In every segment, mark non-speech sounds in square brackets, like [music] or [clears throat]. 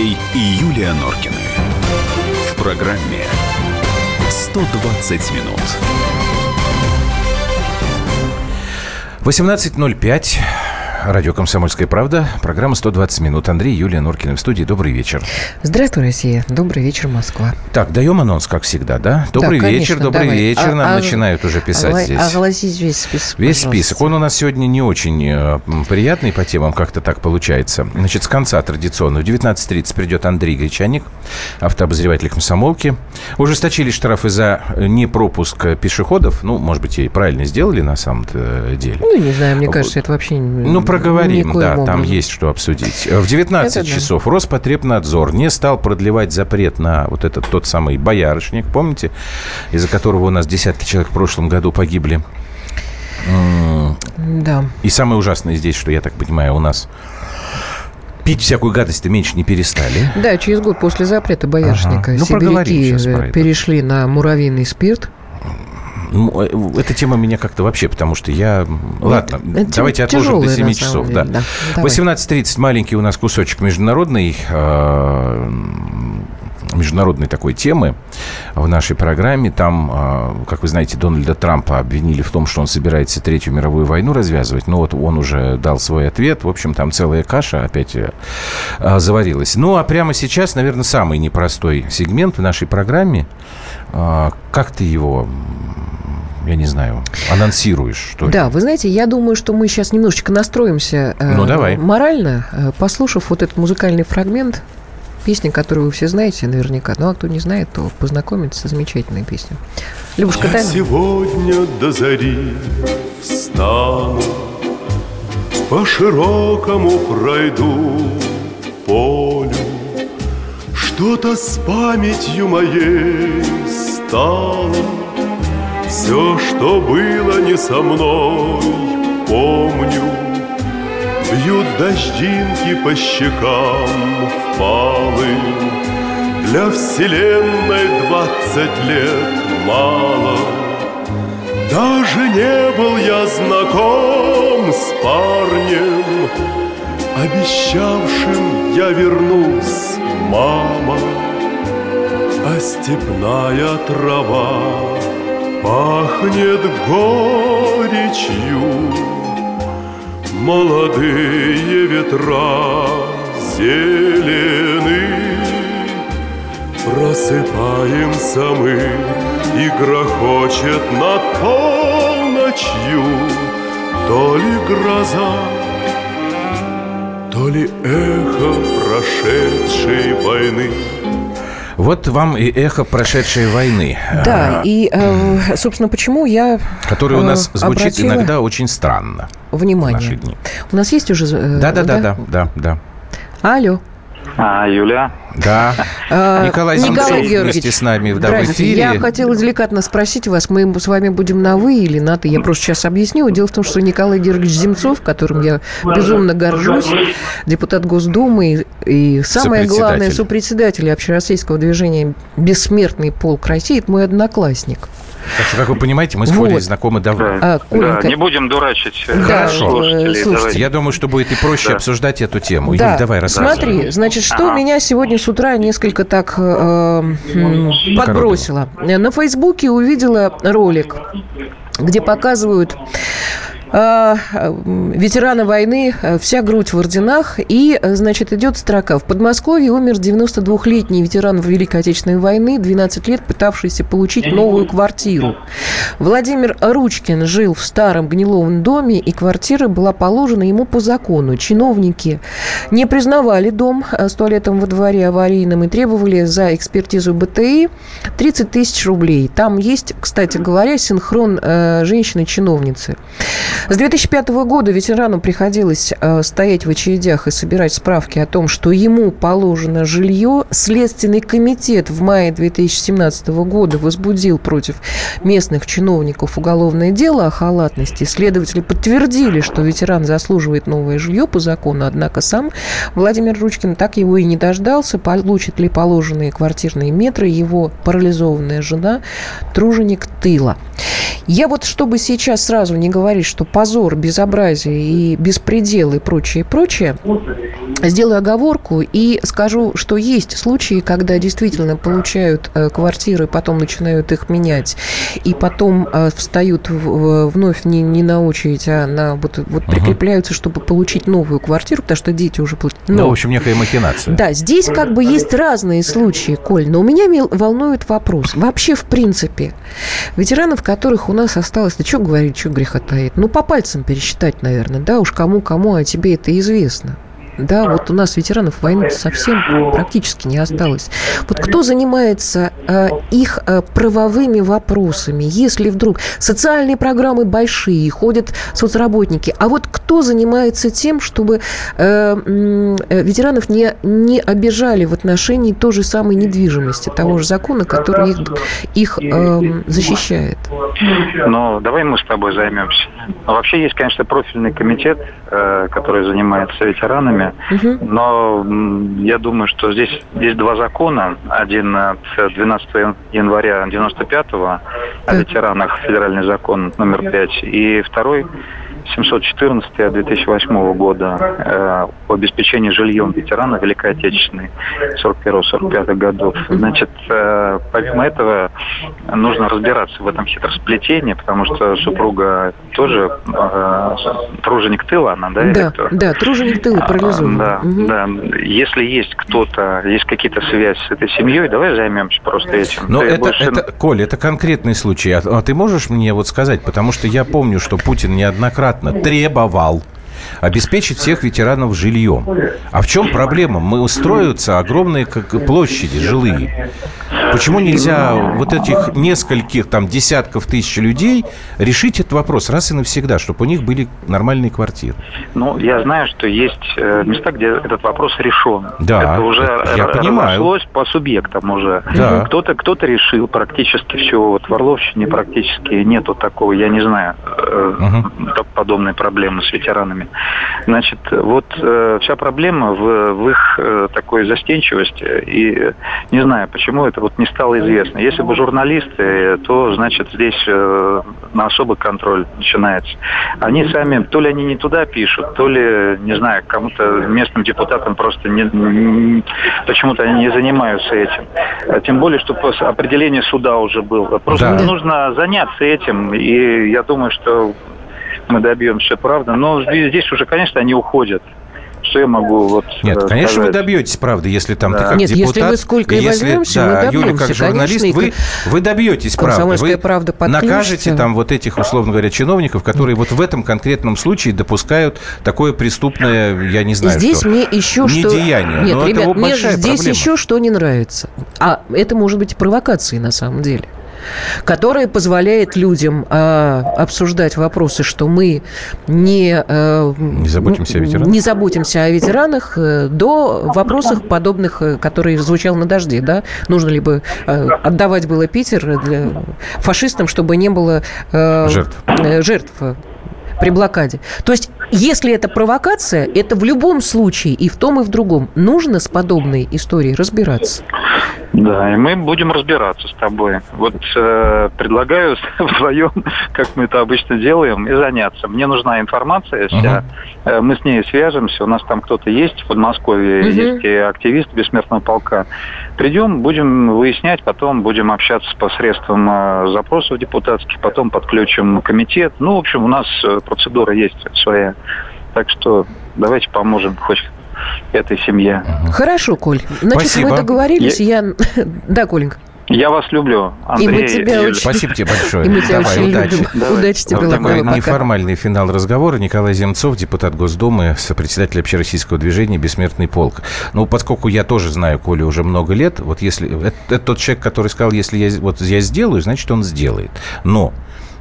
Андрей и Юлия Норкины. В программе 120 минут. 18.05. Радио «Комсомольская правда». Программа «120 минут». Андрей, Юлия Норкина в студии. Добрый вечер. Здравствуй, Россия. Добрый вечер, Москва. Так, даем анонс, как всегда, да? Добрый Да, вечер, конечно, добрый давай. вечер. А- Нам а- начинают уже писать Огла- здесь. Огласить весь список, Весь пожалуйста. список. Он у нас сегодня не очень э, приятный по темам, как-то так получается. Значит, с конца традиционно. В 19.30 придет Андрей Гречаник, автообозреватель комсомолки. Ужесточили штрафы за э, непропуск э, пешеходов. Ну, может быть, и правильно сделали на самом-то деле. Ну, не знаю, мне кажется, это вообще... Ну, проговорим, никоим да, там образом. есть что обсудить. В 19 Это да. часов Роспотребнадзор не стал продлевать запрет на вот этот тот самый боярышник, помните, из-за которого у нас десятки человек в прошлом году погибли. Да. И самое ужасное здесь, что я так понимаю, у нас пить всякую гадость-то меньше не перестали. Да, через год после запрета боярышника Ага. Ну, сибиряки э, перешли на муравьиный спирт. Ну, э, эта тема меня как-то вообще, потому что я... Ладно, это давайте отложим до тяжелая, 7 на часов. Да. деле, да. Давай. 18.30 маленький у нас кусочек международной, э, международной такой темы в нашей программе. Там, э, как вы знаете, Дональда Трампа обвинили в том, что он собирается Третью мировую войну развязывать. Ну вот он уже дал свой ответ. В общем, там целая каша опять заварилась. Ну а прямо сейчас, наверное, самый непростой сегмент в нашей программе. Как ты его я не знаю, анонсируешь, что ли? Да, вы знаете, я думаю, что мы сейчас немножечко настроимся э, Ну, давай. морально, э, послушав вот этот музыкальный фрагмент песни, которую вы все знаете наверняка. Ну, а кто не знает, то познакомиться. Замечательная песня. Любушка, Я дай. сегодня до зари встану, По широкому пройду полю. Что-то с памятью моей стало, Все, что было не со мной, помню. Бьют дождинки по щекам впалым, для вселенной двадцать лет мало. Даже не был я знаком с парнем Обещавшим я вернусь, мама. А степная трава пахнет горечью. Молодые ветра зелены. Просыпаемся мы И грохочет над полночью. То ли гроза То ли эхо прошедшей войны Вот вам и эхо прошедшей войны. Да, а, и, э, собственно, почему я Который у нас э, звучит обратила иногда очень странно внимание. У нас есть уже... э, Да-да-да, да, да, да. Алло. А, Юля, Да. А, Николай Николай Земцов Георгиевич, вместе с нами да, в эфире. Я хотела деликатно спросить вас, мы с вами будем на «вы» или на «ты»? Я просто сейчас объясню. Дело в том, что Николай Георгиевич Земцов, которым я безумно горжусь, депутат Госдумы и, и самое главное, сопредседатель общероссийского движения «Бессмертный полк России» – это мой одноклассник. Так что, как вы понимаете, мы с Вот. Колей знакомы давно. А, да, Коленька. не будем дурачить э, Да, слушателей. слушайте. давайте. Я думаю, что будет и проще Да. обсуждать эту тему. Да, Юль, давай рассказывай. смотри, значит, что Ага. меня сегодня с утра несколько так э, подбросило. На Фейсбуке увидела ролик, где показывают ветерана войны, э, вся грудь в орденах, и, э, значит, идет строка. В Подмосковье умер 92-летний ветеран Великой Отечественной войны, 12 лет пытавшийся получить новую квартиру. Владимир Ручкин жил в старом гнилом доме, и квартира была положена ему по закону. Чиновники не признавали дом э, с туалетом во дворе аварийным и требовали за экспертизу БТИ 30 тысяч рублей. Там есть, кстати говоря, синхрон э, женщины-чиновницы. С 2005 года ветерану приходилось э, стоять в очередях и собирать справки о том, что ему положено жилье. Следственный комитет в мае 2017 года возбудил против местных чиновников уголовное дело о халатности. Следователи подтвердили, что ветеран заслуживает новое жилье по закону, однако сам Владимир Ручкин так его и не дождался. Получит ли положенные квартирные метры его парализованная жена, труженик тыла. Я вот, чтобы сейчас сразу не говорить, что позор, безобразие и беспредел и прочее, прочее, сделаю оговорку и скажу, что есть случаи, когда действительно получают э, квартиры, потом начинают их менять, и потом э, встают вновь не, не на очередь, а на вот, вот угу. прикрепляются, чтобы получить новую квартиру, потому что дети уже... Но, ну, в общем, некая махинация. Да, здесь как бы есть разные случаи, Коль, но у меня волнует вопрос. Вообще, в принципе, ветеранов, которых у нас осталось, да что говорить, что греха таит, ну, по пальцам пересчитать, наверное, да, уж кому-кому, а тебе это известно. Да, вот у нас ветеранов войны совсем практически не осталось. Вот кто занимается э, их э, правовыми вопросами, если вдруг социальные программы большие, ходят соцработники, а вот кто занимается тем, чтобы э, э, ветеранов не, не обижали в отношении той же самой недвижимости, того же закона, который их, их э, защищает? Ну, давай мы с тобой займемся. Вообще есть, конечно, профильный комитет, э, который занимается ветеранами, Угу. Но я думаю, что здесь есть два закона. Один от 12 января 95-го о ветеранах, федеральный закон номер 5, и второй 714 2008 года э, по обеспечению жильем ветерана Великой Отечественной 41-45 годов. Значит, э, помимо этого нужно разбираться в этом хитросплетении, потому что супруга тоже э, труженик тыла, она, да? Да, да, труженик тыла парализован. Да, угу. да. Если есть кто-то, есть какие-то связи с этой семьей, давай займемся просто этим. Но это, больше... это, Коль, это конкретный случай. А, а ты можешь мне вот сказать, потому что я помню, что Путин неоднократно требовал обеспечить всех ветеранов жильем. А в чем проблема? Мы устроятся огромные как, площади жилые. Почему нельзя вот этих нескольких там десятков тысяч людей решить этот вопрос раз и навсегда, чтобы у них были нормальные квартиры? Ну, я знаю, что есть э, места, где этот вопрос решен. Да, это уже я понимаю. по субъектам уже. Да. Кто-то кто-то решил практически все. Вот в Орловщине практически нету такого, я не знаю, угу. подобной проблемы с ветеранами. Значит, вот э, вся проблема в, в их э, такой застенчивости. И не знаю, почему это вот не стало известно. Если бы журналисты, то, значит, здесь на особый контроль начинается. Они сами, то ли они не туда пишут, то ли, не знаю, кому-то местным депутатам просто не, не, почему-то они не занимаются этим. А тем более, что определение суда уже было. Просто да. нужно заняться этим, и я думаю, что мы добьемся, правда. Но здесь уже, конечно, они уходят. Что я могу вот Нет, сказать? конечно, вы добьетесь правда, если там да. ты как Нет, депутат. если вы сколько и возьмемся, да, мы добьемся, Юля, как журналист, конечно, вы, вы добьетесь правды. Вы правда накажете там вот этих, условно говоря, чиновников, которые вот в этом конкретном случае допускают такое преступное, я не знаю, Здесь что, мне еще не что... деяние. Нет, ребят, мне здесь проблема. еще что не нравится. А это может быть провокацией на самом деле которая позволяет людям э, обсуждать вопросы, что мы не, э, не, заботимся, о ветеранах. не заботимся о ветеранах, э, до вопросов подобных, э, которые звучал на дожде. Да? Нужно ли бы э, отдавать было Питер для фашистам, чтобы не было э, жертв. Э, жертв при блокаде. То есть, если это провокация, это в любом случае и в том, и в другом нужно с подобной историей разбираться. Да, и мы будем разбираться с тобой. Вот э, предлагаю [laughs] вдвоем, как мы это обычно делаем, и заняться. Мне нужна информация вся. Uh-huh. Мы с ней свяжемся. У нас там кто-то есть в Подмосковье, uh-huh. есть и активист Бессмертного полка. Придем, будем выяснять, потом будем общаться посредством э, запросов депутатских, потом подключим комитет. Ну, в общем, у нас э, процедура есть своя. Так что давайте поможем хоть этой семье. Хорошо, Коль. Значит, Спасибо. мы договорились. Я... я... [laughs] Да, Коленька. Я вас люблю, Андрей. И мы тебя очень... Спасибо тебе большое. [laughs] И мы тебя Давай, очень удачи. любим. Давай. Удачи тебе, вот Такой пока. неформальный финал разговора. Николай Земцов, депутат Госдумы, сопредседатель общероссийского движения «Бессмертный полк». Ну, поскольку я тоже знаю Колю уже много лет, вот если... Это, это тот человек, который сказал, если я, вот я сделаю, значит, он сделает. Но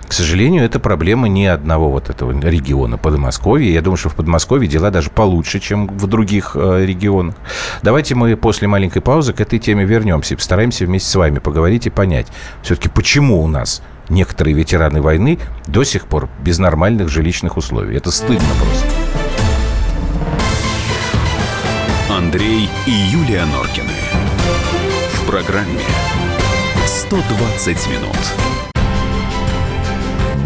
к сожалению, это проблема не одного вот этого региона Подмосковья. Я думаю, что в Подмосковье дела даже получше, чем в других э, регионах. Давайте мы после маленькой паузы к этой теме вернемся и постараемся вместе с вами поговорить и понять, все-таки почему у нас некоторые ветераны войны до сих пор без нормальных жилищных условий. Это стыдно просто. Андрей и Юлия Норкины. В программе «120 минут».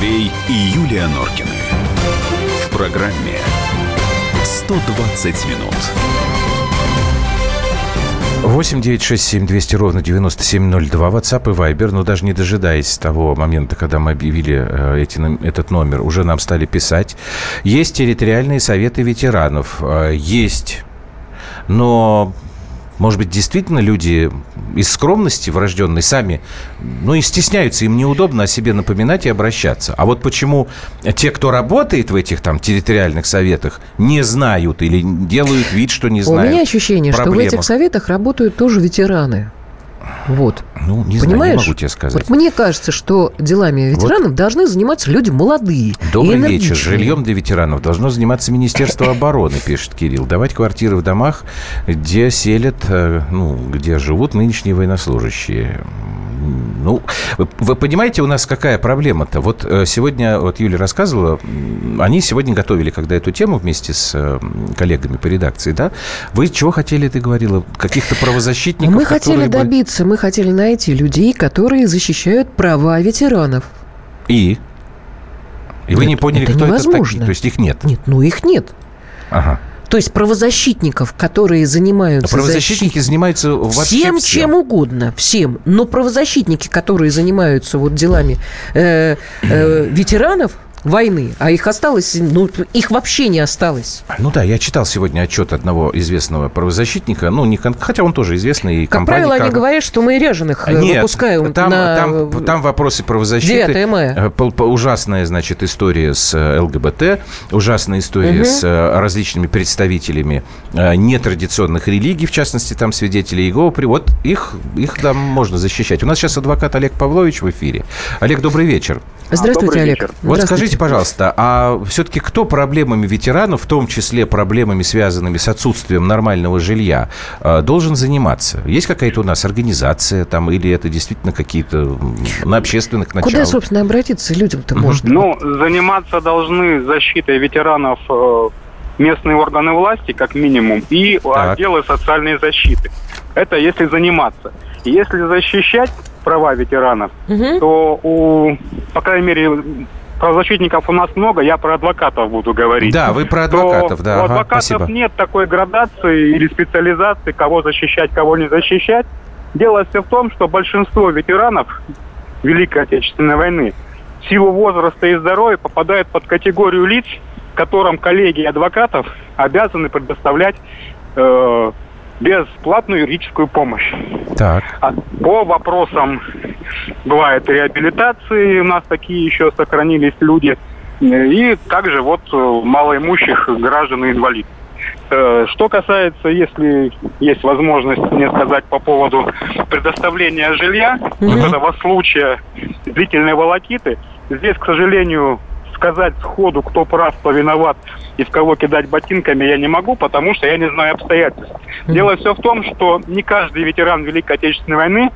Андрей и Юлия Норкины. В программе 120 минут. 8 9 6 7 200 ровно 9702. WhatsApp и Viber. Но даже не дожидаясь того момента, когда мы объявили э, эти, этот номер, уже нам стали писать. Есть территориальные советы ветеранов. Э, есть. Но может быть, действительно люди из скромности врожденной сами, ну и стесняются, им неудобно о себе напоминать и обращаться. А вот почему те, кто работает в этих там территориальных советах, не знают или делают вид, что не знают. У меня ощущение, проблемах. что в этих советах работают тоже ветераны. Вот. Ну, не Понимаешь? знаю, не могу тебе сказать. Вот мне кажется, что делами ветеранов вот. должны заниматься люди молодые. Добрый вечер. Жильем для ветеранов должно заниматься Министерство обороны, [laughs] пишет Кирилл. Давать квартиры в домах, где селят, э, ну, где живут нынешние военнослужащие. Ну, вы, вы понимаете, у нас какая проблема-то? Вот э, сегодня, вот Юля рассказывала, они сегодня готовили, когда эту тему вместе с э, коллегами по редакции, да? Вы чего хотели, ты говорила? Каких-то правозащитников? Мы хотели добиться, мы хотели найти людей, которые защищают права ветеранов. И? И вы не поняли, это кто невозможно. это такие? То есть их нет? Нет, ну их нет. Ага. То есть правозащитников, которые занимаются... А правозащитники защит... занимаются вообще всем, всем, чем угодно, всем. Но правозащитники, которые занимаются вот делами э, э, ветеранов, войны, а их осталось, ну, их вообще не осталось. Ну да, я читал сегодня отчет одного известного правозащитника, ну, не, хотя он тоже известный. Как правило, как... они говорят, что мы ряженых э, Нет, выпускаем там, на... там, там вопросы правозащиты. 9 мая. Э, ужасная, значит, история с э, ЛГБТ, ужасная история угу. с различными представителями нетрадиционных религий, в частности, там свидетели Иеговы. Вот их, их там можно защищать. У нас сейчас адвокат Олег Павлович в эфире. Олег, добрый вечер. Здравствуйте, добрый Олег. Вечер. Вот скажите, Скажите, пожалуйста, а все-таки кто проблемами ветеранов, в том числе проблемами, связанными с отсутствием нормального жилья, э, должен заниматься? Есть какая-то у нас организация там, или это действительно какие-то на общественных началах? Куда, собственно, обратиться людям-то можно? Ну, заниматься должны защитой ветеранов э, местные органы власти, как минимум, и так. отделы социальной защиты. Это если заниматься. Если защищать права ветеранов, угу. то у, по крайней мере, правозащитников у нас много, я про адвокатов буду говорить. Да, вы про адвокатов, то да. У адвокатов спасибо. нет такой градации или специализации, кого защищать, кого не защищать. Дело все в том, что большинство ветеранов Великой Отечественной войны в силу возраста и здоровья попадают под категорию лиц, которым коллеги адвокатов обязаны предоставлять э, бесплатную юридическую помощь. Так. А по вопросам бывает реабилитации, у нас такие еще сохранились люди, и также вот э, малоимущих граждан и инвалидов. Э, что касается, если есть возможность мне сказать по поводу предоставления жилья, mm-hmm. этого случая длительной волокиты, здесь, к сожалению, сказать сходу, кто прав, кто виноват и в кого кидать ботинками я не могу, потому что я не знаю обстоятельств. Дело все в том, что не каждый ветеран Великой Отечественной войны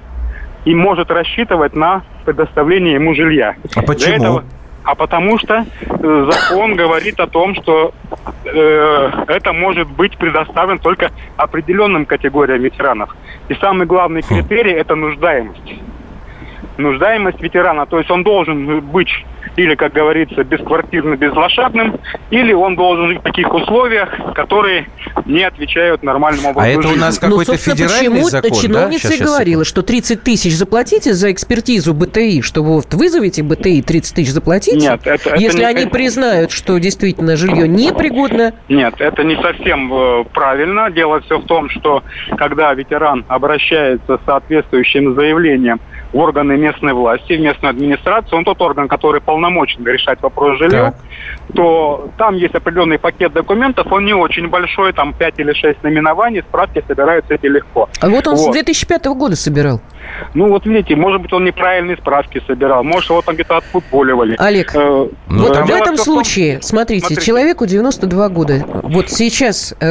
и может рассчитывать на предоставление ему жилья. А почему? Этого, а потому что э, закон говорит о том, что э, это может быть предоставлен только определенным категориям ветеранов. И самый главный хм. критерий – это нуждаемость нуждаемость ветерана. То есть он должен быть или, как говорится, бесквартирно безлошадным, или он должен жить в таких условиях, которые не отвечают нормальному образу А это у нас какой-то ну, федеральный почему закон, чиновница да? и говорила, что 30 тысяч заплатите за экспертизу БТИ, что вот вызовите БТИ, 30 тысяч заплатите, Нет, это, если это они не... признают, что действительно жилье непригодно. Нет, это не совсем э, правильно. Дело все в том, что когда ветеран обращается с соответствующим заявлением в органы местной власти, в местную администрацию, он тот орган, который полномочен решать вопрос жилья, так. то там есть определенный пакет документов, он не очень большой, там 5 или 6 наименований, справки собираются эти легко. А вот он вот. с 2005 года собирал. Ну, вот видите, может быть, он неправильные справки собирал, может, его там где-то отфутболивали. Олег, э, ну, вот в этом случае, смотрите, смотрите, человеку 92 года, вот сейчас э,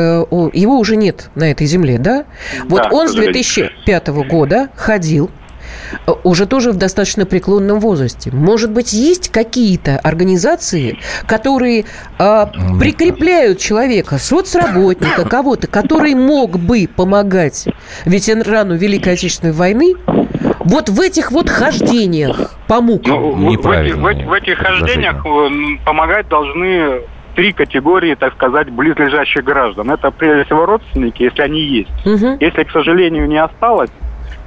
его уже нет на этой земле, да? Вот да, он с 2005 года ходил уже тоже в достаточно преклонном возрасте. Может быть, есть какие-то организации, которые э, прикрепляют человека, соцработника, кого-то, который мог бы помогать ветерану Великой Отечественной войны вот в этих вот хождениях по мукам. Ну, Неправильно. В, в, в этих хождениях э, помогать должны три категории, так сказать, близлежащих граждан. Это прежде всего родственники, если они есть. Угу. Если, к сожалению, не осталось,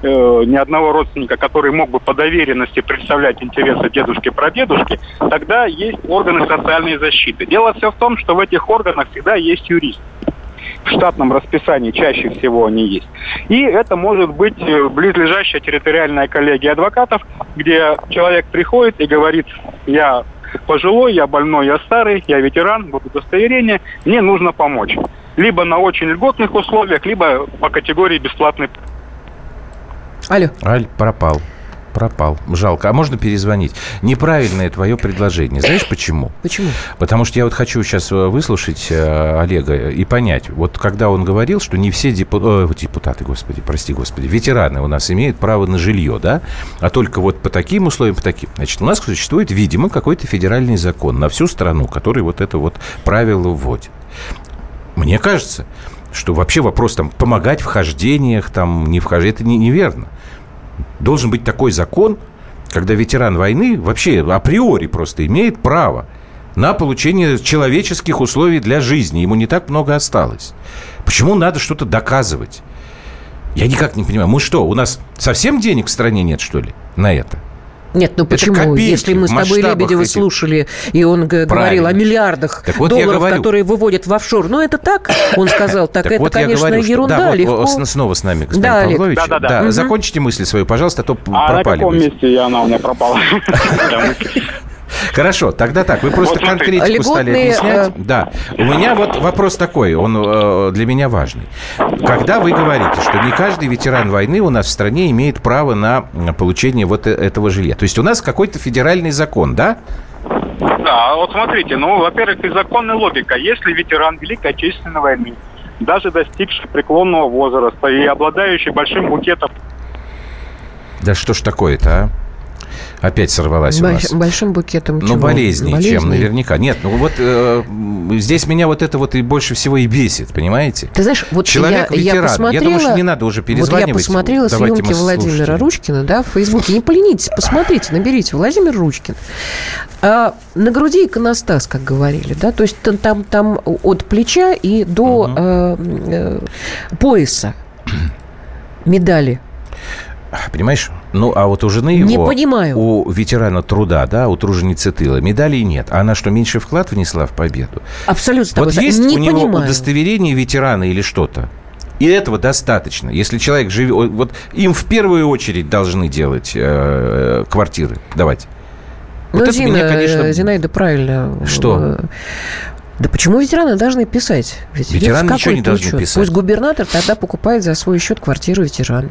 э, ни одного родственника, который мог бы по доверенности представлять интересы дедушки-прадедушки, тогда есть органы социальной защиты. Дело все в том, что в этих органах всегда есть юрист. В штатном расписании чаще всего они есть. И это может быть э, близлежащая территориальная коллегия адвокатов, где человек приходит и говорит, я пожилой, я больной, я старый, я ветеран, вот удостоверение, мне нужно помочь. Либо на очень льготных условиях, либо по категории бесплатной Алло. Аль, пропал. Пропал. Жалко. А можно перезвонить? Неправильное твое предложение. Знаешь почему? Почему? Потому что я вот хочу сейчас э, выслушать э, Олега и понять. Вот когда он говорил, что не все депу... э, депутаты, господи, прости господи, ветераны у нас имеют право на жилье, да? А только вот по таким условиям, по таким. Значит, у нас существует, видимо, какой-то федеральный закон на всю страну, который вот это вот правило вводит. Мне кажется, что вообще вопрос там помогать в хождениях, там не вхождение, это не, неверно. Должен быть такой закон, когда ветеран войны вообще априори просто имеет право на получение человеческих условий для жизни. Ему не так много осталось. Почему надо что-то доказывать? Я никак не понимаю. Мы что, у нас совсем денег в стране нет, что ли, на это? Нет, ну почему? Если мы с тобой Лебедева этих... слушали, и он Правильно. говорил о миллиардах вот долларов, которые выводят в офшор, ну это так, он сказал, так, так это, вот конечно, говорю, ерунда, да, легко. Вот, снова с нами, господин да, Павлович. Да, да, да. да угу. Закончите мысли свои, пожалуйста, а то а пропали. на каком месте я, она у меня пропала? [laughs] Хорошо, тогда так, вы просто вот конкретику льготные, стали объяснять. Э... Да, у меня вот вопрос такой, он э, для меня важный. Когда вы говорите, что не каждый ветеран войны у нас в стране имеет право на получение вот э, этого жилья, то есть у нас какой-то федеральный закон, да? Да, вот смотрите, ну, во-первых, и законная логика. Если ветеран Великой Отечественной войны, даже достигший преклонного возраста и обладающий большим букетом... Да что ж такое-то, а? Опять сорвалась Больш, у нас. Большим букетом Ну, болезней, болезней, чем наверняка. Нет, ну вот э, здесь меня вот это вот и больше всего и бесит, понимаете? Ты знаешь, вот Человек я, ветеран. Я, посмотрела, я думаю, что не надо уже перезванивать. Вот я посмотрела Давайте съемки Владимира Ручкина, да, в Фейсбуке. Не поленитесь, посмотрите, наберите Владимир Ручкин. А, на груди иконостас, как говорили, да, то есть там, там, там от плеча и до угу. э, э, пояса медали Понимаешь? Ну, а вот у жены его... Не понимаю. У ветерана труда, да, у труженицы тыла, медалей нет. А она что, меньше вклад внесла в победу? Абсолютно. Вот есть не у него понимаю. удостоверение ветерана или что-то? И этого достаточно. Если человек живет... Вот им в первую очередь должны делать э, квартиры, давать. Ну, вот Зина, меня, конечно... Зинаида правильно... Что? Да почему ветераны должны писать? Ведь ветераны ничего не должны учет. писать. Пусть губернатор тогда покупает за свой счет квартиру ветерана.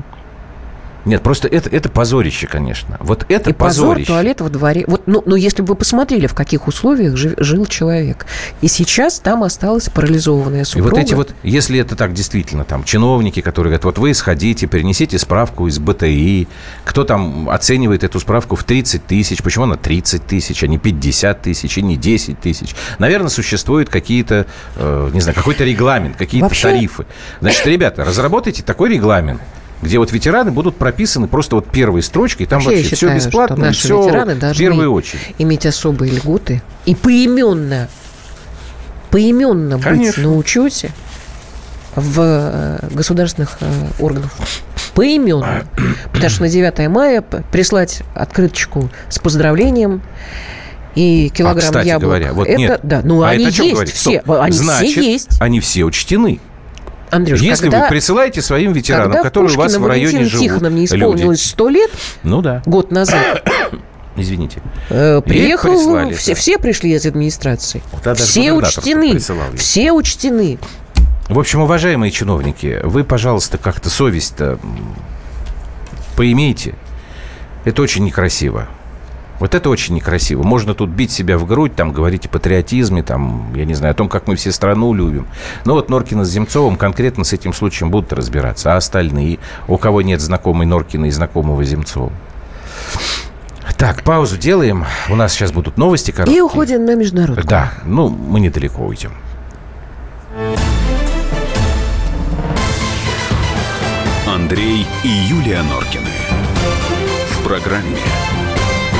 Нет, просто это, это позорище, конечно. Вот это и позорище. позор туалет во дворе. Вот, ну, ну, если бы вы посмотрели, в каких условиях жив, жил человек. И сейчас там осталась парализованная супруга. И вот эти вот, если это так действительно, там, чиновники, которые говорят, вот вы сходите, перенесите справку из БТИ, кто там оценивает эту справку в 30 тысяч, почему она 30 тысяч, а не 50 тысяч, и не 10 тысяч. Наверное, существуют какие-то, э, не знаю, какой-то регламент, какие-то Вообще... тарифы. Значит, ребята, разработайте такой регламент, где вот ветераны будут прописаны просто вот первой строчкой, там вообще, вообще считаю, все бесплатно, все в первую очередь. иметь особые льготы и поименно, поименно быть на учете в э, государственных э, органах. Поименно. [clears throat] Потому что на 9 мая прислать открыточку с поздравлением и килограмм а, кстати яблок. говоря, вот это, нет. Да, ну а они есть говорить? все. Стоп. Они Значит, все есть. они все учтены. Андрюш, Если когда, вы присылаете своим ветеранам, которые у вас в районе живут, Тихоновне исполнилось сто лет, ну да, год назад, [coughs] Извините. Э, приехал, все, все пришли из администрации. Да, все учтены. Все учтены. В общем, уважаемые чиновники, вы, пожалуйста, как-то совесть-то поимейте. Это очень некрасиво. Вот это очень некрасиво. Можно тут бить себя в грудь, там говорить о патриотизме, там, я не знаю, о том, как мы все страну любим. Но вот Норкина с Земцовым конкретно с этим случаем будут разбираться. А остальные, у кого нет знакомой Норкина и знакомого Земцова? Так, паузу делаем. У нас сейчас будут новости короткие. И уходим на международную. Да, ну, мы недалеко уйдем. Андрей и Юлия Норкины. В программе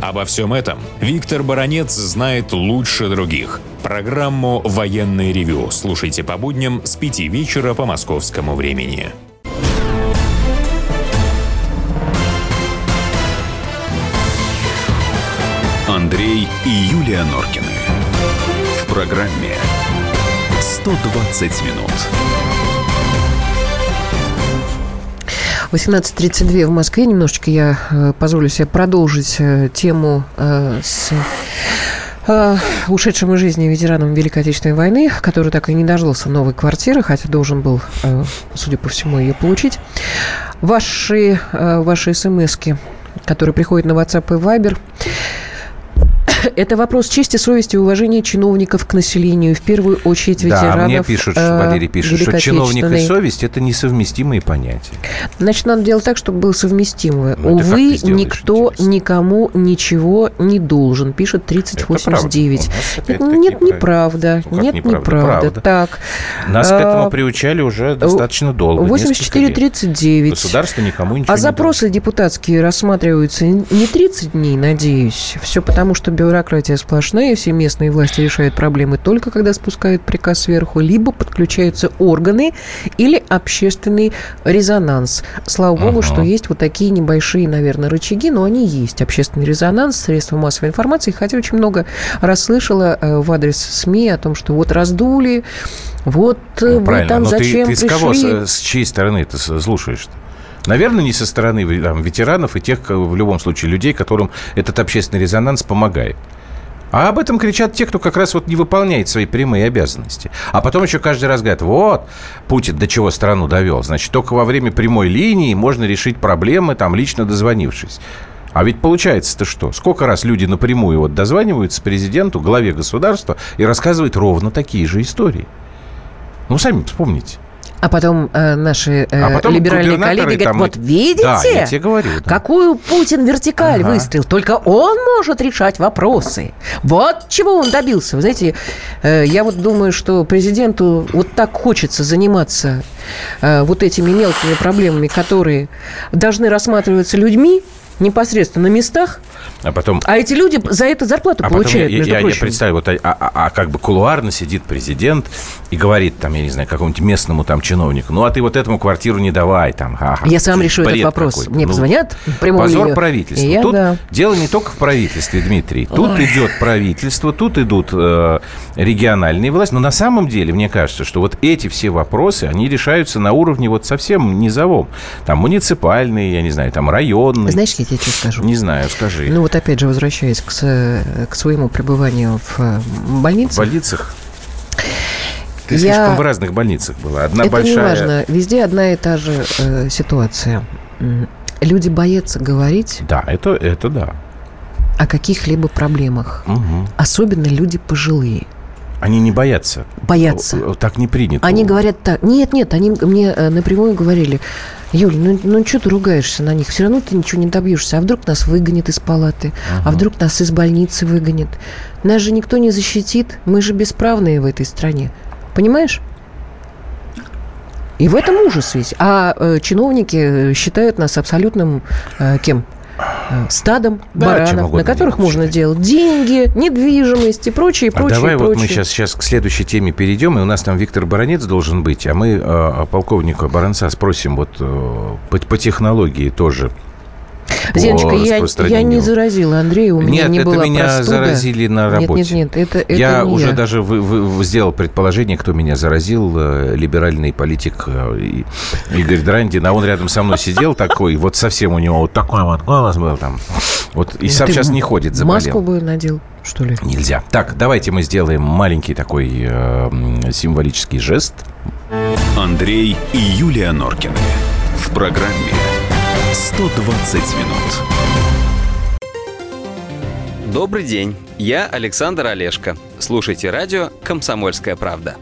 Обо всем этом Виктор Баранец знает лучше других. Программу «Военный ревю» слушайте по будням с 5 вечера по московскому времени. Андрей и Юлия Норкины. В программе «120 минут». 18.32 в Москве. Немножечко я э, позволю себе продолжить э, тему э, с ушедшим из жизни ветераном Великой Отечественной войны, который так и не дождался новой квартиры, хотя должен был, судя по всему, ее получить. Ваши, ваши смс которые приходят на WhatsApp и Viber, [laughs] это вопрос чести, совести и уважения чиновников к населению, в первую очередь ветеранов. Да, мне пишут, э, Валерий пишет, что чиновник и совесть – это несовместимые понятия. Значит, надо делать так, чтобы было совместимо. Ну, Увы, никто интересно. никому ничего не должен, пишет 3089. Это Нет, неправда. Ну, Нет, неправда? неправда. Так. Нас а, к этому приучали уже достаточно долго. 8439. Государство никому ничего А запросы депутатские рассматриваются не 30 дней, надеюсь. Все потому, что бюрократия сплошная, все местные власти решают проблемы только когда спускают приказ сверху, либо подключаются органы или общественный резонанс. Слава богу, uh-huh. что есть вот такие небольшие, наверное, рычаги, но они есть. Общественный резонанс, средства массовой информации. Хотя очень много расслышала э, в адрес СМИ о том, что вот раздули, вот э, ну, вы там но зачем ты, ты пришли? с кого, с, с чьей стороны ты слушаешь-то? Наверное, не со стороны там, ветеранов и тех, в любом случае, людей, которым этот общественный резонанс помогает. А об этом кричат те, кто как раз вот не выполняет свои прямые обязанности. А потом еще каждый раз говорят, вот, Путин до чего страну довел. Значит, только во время прямой линии можно решить проблемы, там, лично дозвонившись. А ведь получается-то что? Сколько раз люди напрямую вот дозваниваются президенту, главе государства и рассказывают ровно такие же истории? Ну, сами вспомните. А потом э, наши э, а потом либеральные коллеги говорят, вот видите, да, я тебе говорю, да. какую Путин вертикаль ага. выстроил. Только он может решать вопросы. Вот чего он добился. Вы знаете, э, я вот думаю, что президенту вот так хочется заниматься э, вот этими мелкими проблемами, которые должны рассматриваться людьми, непосредственно на местах. А потом... А эти люди за это зарплату а получают, я, между я, прочим. Я представляю, вот, а, а, а как бы кулуарно сидит президент и говорит, там, я не знаю, какому-нибудь местному там чиновнику, ну, а ты вот этому квартиру не давай, там. Ага, я сам решу этот вопрос. Мне ну, позвонят Позор линию. правительства. Я, тут да. дело не только в правительстве, Дмитрий. Тут Ой. идет правительство, тут идут э, региональные власти. Но на самом деле, мне кажется, что вот эти все вопросы, они решаются на уровне вот совсем низовом. Там муниципальные, я не знаю, там районные. Знаешь, я тебе что скажу? Не знаю, скажи. Ну вот опять же, возвращаясь к, к своему пребыванию в больнице. В больницах? Ты я... слишком в разных больницах была. Одна Это большая... не важно. Везде одна и та же э, ситуация. Люди боятся говорить. Да, это, это да. О каких-либо проблемах. Угу. Особенно люди пожилые. Они не боятся. Боятся. Так не принято. Они говорят так. Нет, нет, они мне э, напрямую говорили. Юль, ну, ну что ты ругаешься на них? Все равно ты ничего не добьешься. А вдруг нас выгонят из палаты? Ага. А вдруг нас из больницы выгонят? Нас же никто не защитит. Мы же бесправные в этой стране. Понимаешь? И в этом ужас весь. А э, чиновники считают нас абсолютным э, кем? Стадом да, баранов, на которых можно делать деньги, недвижимость и прочее, прочее, а давай прочее. вот мы сейчас, сейчас к следующей теме перейдем, и у нас там Виктор Баранец должен быть, а мы э, полковника Баранца спросим вот э, по, по технологии тоже Зеночка, я, я не заразила Андрея, у меня нет, не это было меня простуда. заразили на работе. Нет, нет, нет, это, это Я не уже я. даже вы, вы, сделал предположение, кто меня заразил, э, либеральный политик э, Игорь Драндин, а он рядом со мной сидел такой, вот совсем у него вот такой вот голос был там. Вот и сам сейчас не ходит, заболел. Маску бы надел, что ли? Нельзя. Так, давайте мы сделаем маленький такой э, символический жест. Андрей и Юлия Норкины. В программе 120 минут. Добрый день, я Александр Олешко. Слушайте радио «Комсомольская правда».